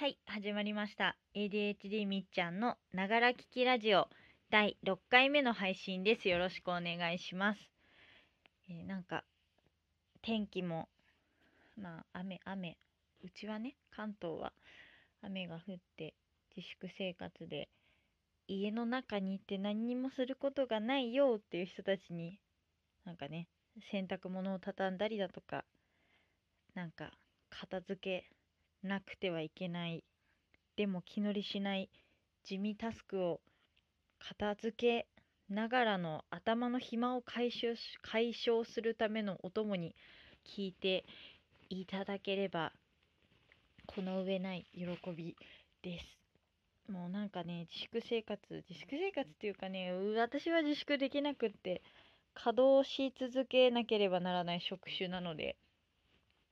はい、始まりました。ADHD みっちゃんのながら聞きラジオ第6回目の配信です。よろしくお願いします。えーなんか天気もまあ雨雨うちはね関東は雨が降って自粛生活で家の中に行って何にもすることがないよっていう人たちになんかね洗濯物を畳んだりだとかなんか片付けなくてはいけない。でも気乗りしない。地味タスクを片付けながらの頭の暇を解消し解消するためのお供に聞いていただければこの上ない喜びです。もうなんかね自粛生活自粛生活っていうかね私は自粛できなくって稼働し続けなければならない職種なので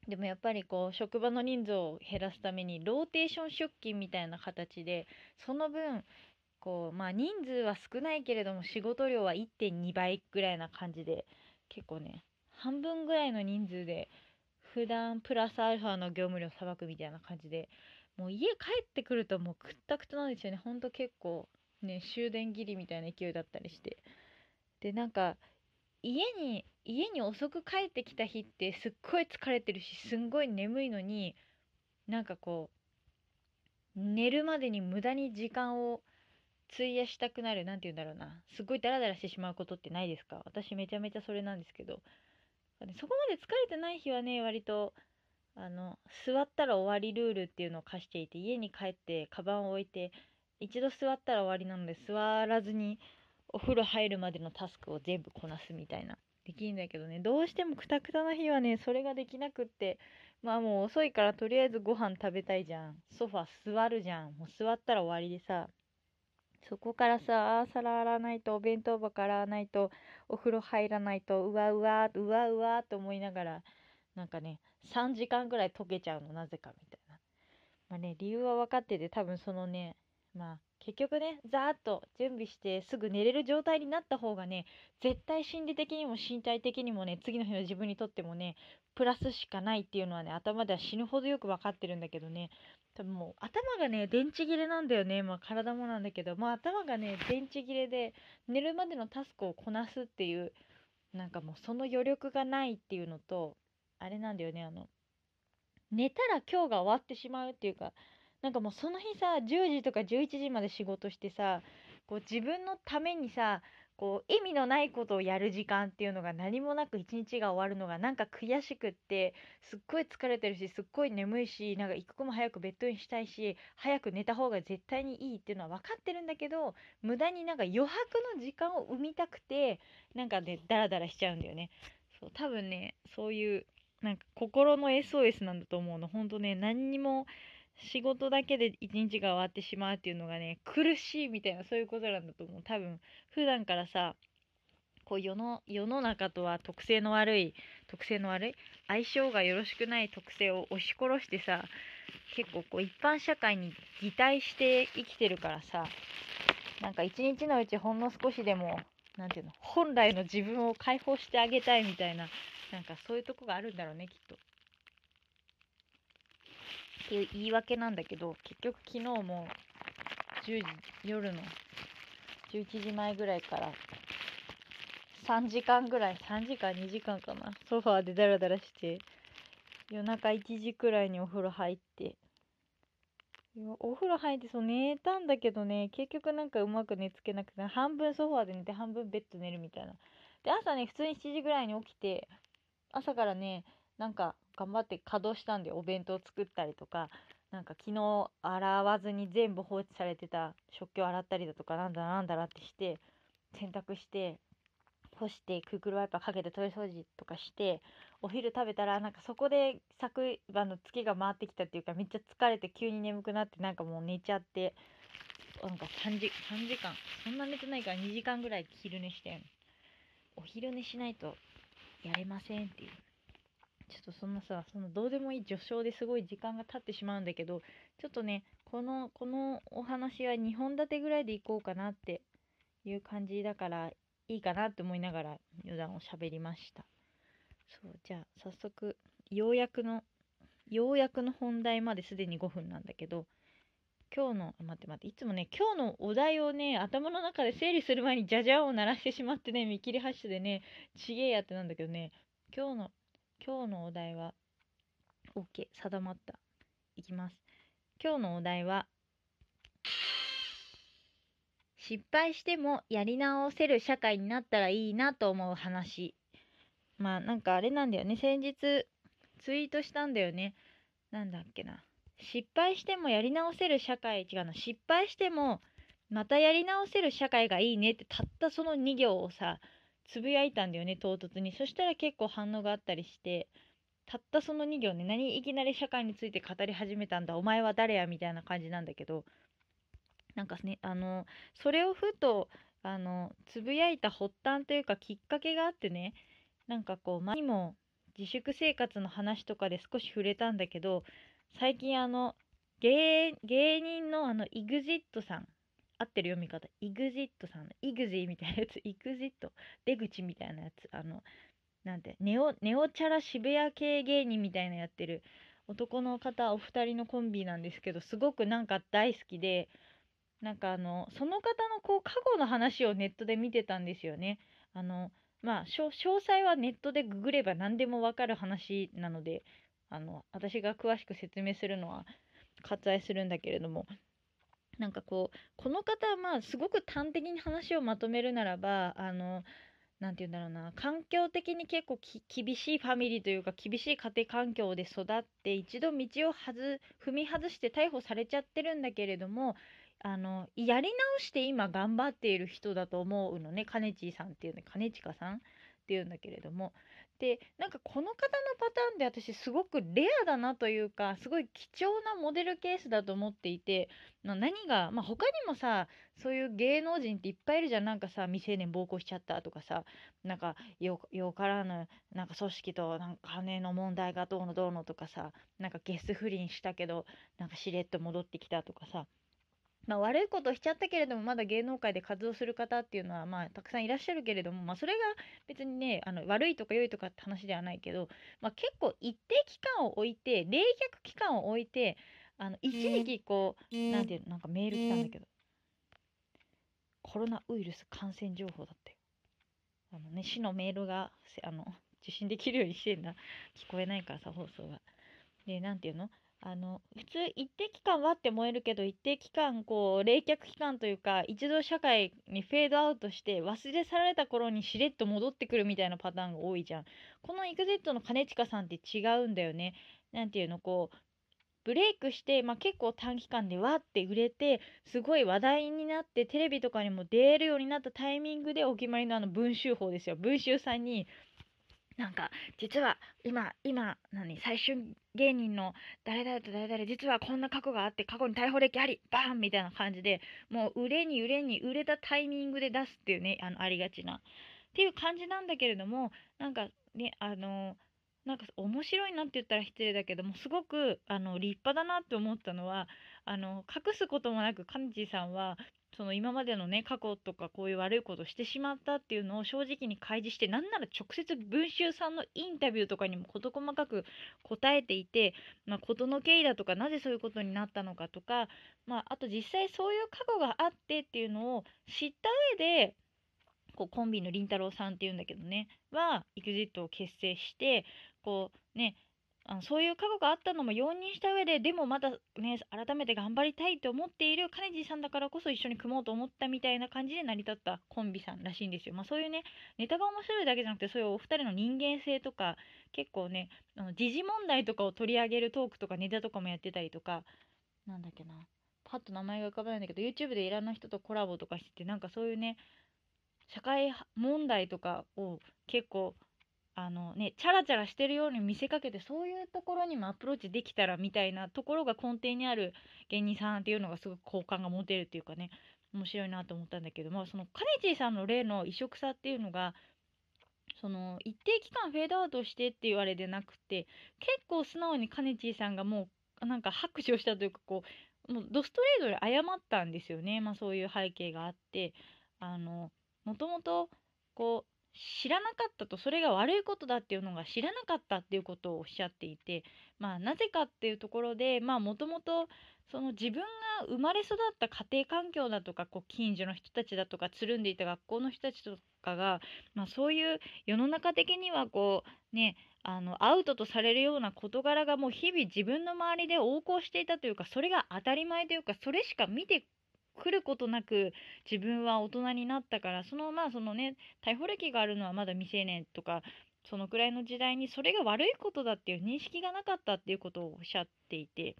でもやっぱりこう職場の人数を減らすためにローテーション出勤みたいな形でその分こうまあ人数は少ないけれども仕事量は1.2倍ぐらいな感じで結構ね半分ぐらいの人数で普段プラスアルファの業務量さばくみたいな感じでもう家帰ってくるともうくったくたなんですよね。ほんと結構ね終電切りみたいな勢いだったりして。でなんか家に家に遅く帰ってきた日ってすっごい疲れてるしすんごい眠いのになんかこう寝るまでに無駄に時間を費やしたくなるなんて言うんだろうな。すっごいダラダラしてしまうことってないですか？私めちゃめちゃそれなんですけど。そこまで疲れてない日はね割とあの座ったら終わりルールっていうのを課していて家に帰ってカバンを置いて一度座ったら終わりなので座らずにお風呂入るまでのタスクを全部こなすみたいな。できるんだけどね。どうしてもクタクタな日はねそれができなくって。まあもう遅いからとりあえずご飯食べたいじゃん。ソファ座るじゃん。もう座ったら終わりでさ。そこからさあ皿洗わないとお弁当箱洗わないとお風呂入らないとうわうわうわうわと思いながらなんかね3時間ぐらい溶けちゃうの。なぜかみたいな。まあね理由は分かってて多分そのねまあ結局ねざーっと準備してすぐ寝れる状態になった方がね絶対心理的にも身体的にもね次の日の自分にとってもねプラスしかないっていうのはね頭では死ぬほどよく分かってるんだけどね。多分もう頭がね電池切れなんだよね。まあ体もなんだけど。まあ頭がね電池切れで寝るまでのタスクをこなすっていうなんかもうその余力がないっていうのとあれなんだよね。あの寝たら今日が終わってしまうっていうかなんかもうその日さ10時とか11時まで仕事してさこう自分のためにさこう意味のないことをやる時間っていうのが何もなく一日が終わるのがなんか悔しくってすっごい疲れてるしすっごい眠いしなんか一刻も早くベッドインしたいし早く寝た方が絶対にいいっていうのは分かってるんだけど無駄になんか余白の時間を生みたくてなんかねダラダラしちゃうんだよね。そう多分ねそういうなんか心の SOS なんだと思うの。ほんとね何にも仕事だけで一日が終わってしまうっていうのがね苦しいみたいなそういうことなんだと思う多分普段からさこう世の世の中とは特性の悪い特性の悪い相性がよろしくない特性を押し殺してさ結構こう一般社会に擬態して生きてるからさなんか一日のうちほんの少しでもなんていうの本来の自分を解放してあげたいみたいななんかそういうとこがあるんだろうねきっと。って言い訳なんだけど結局昨日も10時夜の11時前ぐらいから3時間ぐらい3時間2時間かなソファーでダラダラして夜中1時くらいにお風呂入ってお風呂入ってそう寝たんだけどね結局なんかうまく寝つけなくて半分ソファーで寝て半分ベッド寝るみたいな。で朝ね普通に7時ぐらいに起きて朝からねなんか頑張って稼働したんでお弁当作ったりとかなんか昨日洗わずに全部放置されてた食器を洗ったりだとかなんだなんだらってして洗濯して干してクークルワイパーかけてトイレ掃除とかしてお昼食べたらなんかそこで昨晩の月が回ってきたっていうかめっちゃ疲れて急に眠くなってなんかもう寝ちゃってなんか3時 ,3 時間そんな寝てないから2時間ぐらい昼寝してお昼寝しないとやれませんっていう。ちょっとそんなさそのどうでもいい序章ですごい時間が経ってしまうんだけどちょっとねこのこのお話は2本立てぐらいでいこうかなっていう感じだからいいかなって思いながら余談を喋りました。そうじゃあ早速ようやくのようやくの本題まですでに5分なんだけど今日の待って待っていつもね今日のお題をね頭の中で整理する前にじゃじゃんを鳴らしてしまってね見切り発車でねちげえやってなんだけどね今日の今日のお題は OK 定まった。いきます。今日のお題は失敗してもやり直せる社会になったらいいなと思う話。まあなんかあれなんだよね。先日ツイートしたんだよね。なんだっけな。失敗してもやり直せる社会違うな。失敗してもまたやり直せる社会がいいねってたったその2行をさつぶやいたんだよね唐突に。そしたら結構反応があったりしてたったその2行ね何いきなり社会について語り始めたんだお前は誰やみたいな感じなんだけどなんかねあのそれをふとあのつぶやいた発端というかきっかけがあってねなんかこう前にも自粛生活の話とかで少し触れたんだけど最近あの芸芸人のあの EXIT さん合ってる読み方。EXIT さんの EXI みたいなやつ。EXIT 出口みたいなやつ。あのなんてネオネオチャラ渋谷系芸人みたいなやってる。男の方お二人のコンビなんですけどすごくなんか大好きでなんかあのその方のこう過去の話をネットで見てたんですよね。あのまあ詳細はネットでググれば何でもわかる話なのであの私が詳しく説明するのは割愛するんだけれどもなんかこうこの方はまあすごく端的に話をまとめるならばあの何て言うんだろうな環境的に結構厳しいファミリーというか厳しい家庭環境で育って一度道を踏み外して逮捕されちゃってるんだけれどもあのやり直して今頑張っている人だと思うのね。兼近さんっていうね兼近さんっていうんだけれども。でなんかこの方のパターンで私すごくレアだなというかすごい貴重なモデルケースだと思っていて何が、まあ、他にもさそういう芸能人っていっぱいいるじゃん。なんかさ未成年暴行しちゃったとかさなんかよよからぬなんか組織となんか金の問題がどうのどうのとかさなんかゲス不倫したけどなんかしれっと戻ってきたとかさまあ、悪いことをしちゃったけれどもまだ芸能界で活動する方っていうのはまあたくさんいらっしゃるけれども、まあ、それが別にねあの悪いとか良いとかって話ではないけど、まあ、結構一定期間を置いて冷却期間を置いてあの一時期こう何ていうのなんかメール来たんだけどコロナウイルス感染情報だって。あのね市のメールがあの受信できるようにしてんだ。聞こえないからさ放送が。で何ていうの？あの普通一定期間はって燃えるけど一定期間こう冷却期間というか一度社会にフェードアウトして忘れ去られた頃にしれっと戻ってくるみたいなパターンが多いじゃん。この EXIT の兼近さんって違うんだよね。何ていうのこうブレイクして、まあ、結構短期間でわって売れてすごい話題になってテレビとかにも出るようになったタイミングでお決まりのあの文集法ですよ。文集さんになんか実は今今何最終芸人の誰々と誰々実はこんな過去があって過去に逮捕歴ありバーンみたいな感じでもう売れに売れに売れたタイミングで出すっていうねあのありがちな。っていう感じなんだけれどもなんかねあのなんか面白いなって言ったら失礼だけどもすごくあの立派だなって思ったのはあの隠すこともなくカンジさんはその今までのね過去とかこういう悪いことをしてしまったっていうのを正直に開示してなんなら直接文集さんのインタビューとかにも事細かく答えていて、まあ、事の経緯だとかなぜそういうことになったのかとか、まあ、あと実際そういう過去があってっていうのを知った上でこうコンビのりんたろーさんっていうんだけどねは EXIT を結成してこうねあのそういう過去があったのも容認した上ででもまだね改めて頑張りたいと思っているカネジさんだからこそ一緒に組もうと思ったみたいな感じで成り立ったコンビさんらしいんですよ。まあ、そういうねネタが面白いだけじゃなくてそういうお二人の人間性とか結構ねあの時事問題とかを取り上げるトークとかネタとかもやってたりとかなんだっけなパッと名前が浮かばないんだけど YouTube でいろんな人とコラボとかしててなんかそういうね社会問題とかを結構あのねチャラチャラしてるように見せかけてそういうところにもアプローチできたらみたいなところが根底にある芸人さんっていうのがすごく好感が持てるっていうかね面白いなと思ったんだけどまあそのカネチーさんの例の異色さっていうのがその一定期間フェードアウトしてって言われでなくて結構素直にカネチーさんがもうなんか拍手をしたというかこうもうドストレートで謝ったんですよね。まあそういう背景があってあのもともとこう知らなかったとそれが悪いことだっていうのが知らなかったっていうことをおっしゃっていてまあなぜかっていうところでまあもともとその自分が生まれ育った家庭環境だとかこう近所の人たちだとかつるんでいた学校の人たちとかが、まあ、そういう世の中的にはこうねあのアウトとされるような事柄がもう日々自分の周りで横行していたというかそれが当たり前というかそれしか見て来ることなく自分は大人になったからそのまあそのね逮捕歴があるのはまだ未成年とかそのくらいの時代にそれが悪いことだっていう認識がなかったっていうことをおっしゃっていて。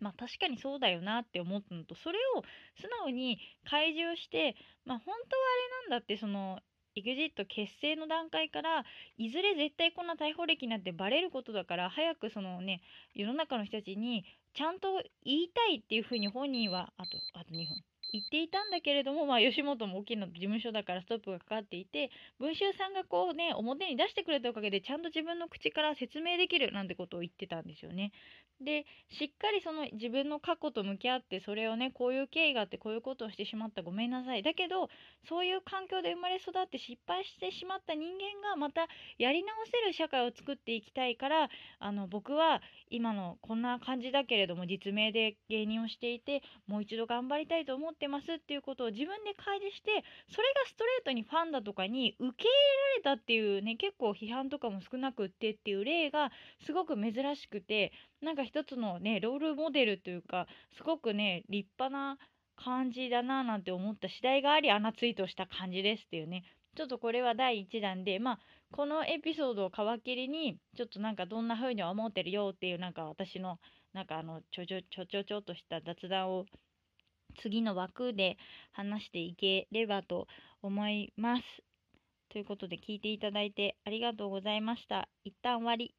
まあ確かにそうだよなって思ったのとそれを素直に開示をしてまあ本当はあれなんだってその EXIT 結成の段階からいずれ絶対こんな逮捕歴なんてバレることだから早くそのね世の中の人たちにちゃんと言いたいっていうふうに本人はあとあと2分言っていたんだけれども、まあ、吉本も大きな事務所だからストップがかかっていて文集さんがこうね表に出してくれたおかげでちゃんと自分の口から説明できるなんてことを言ってたんですよね。でしっかりその自分の過去と向き合ってそれをねこういう経緯があってこういうことをしてしまったごめんなさいだけどそういう環境で生まれ育って失敗してしまった人間がまたやり直せる社会を作っていきたいからあの僕は今のこんな感じだけれども実名で芸人をしていてもう一度頑張りたいと思っててますっていうことを自分で開示してそれがストレートにファンだとかに受け入れられたっていうね結構批判とかも少なくってっていう例がすごく珍しくてなんか一つのねロールモデルというかすごくね立派な感じだななんて思った次第があり穴ツイートした感じですっていうね。ちょっとこれは第1弾でまあこのエピソードを皮切りにちょっとなんかどんな風に思ってるよっていうなんか私のなんかあのちょちょちょちょちょとした雑談を次の枠で話していければと思います。ということで聞いていただいてありがとうございました。一旦終わり。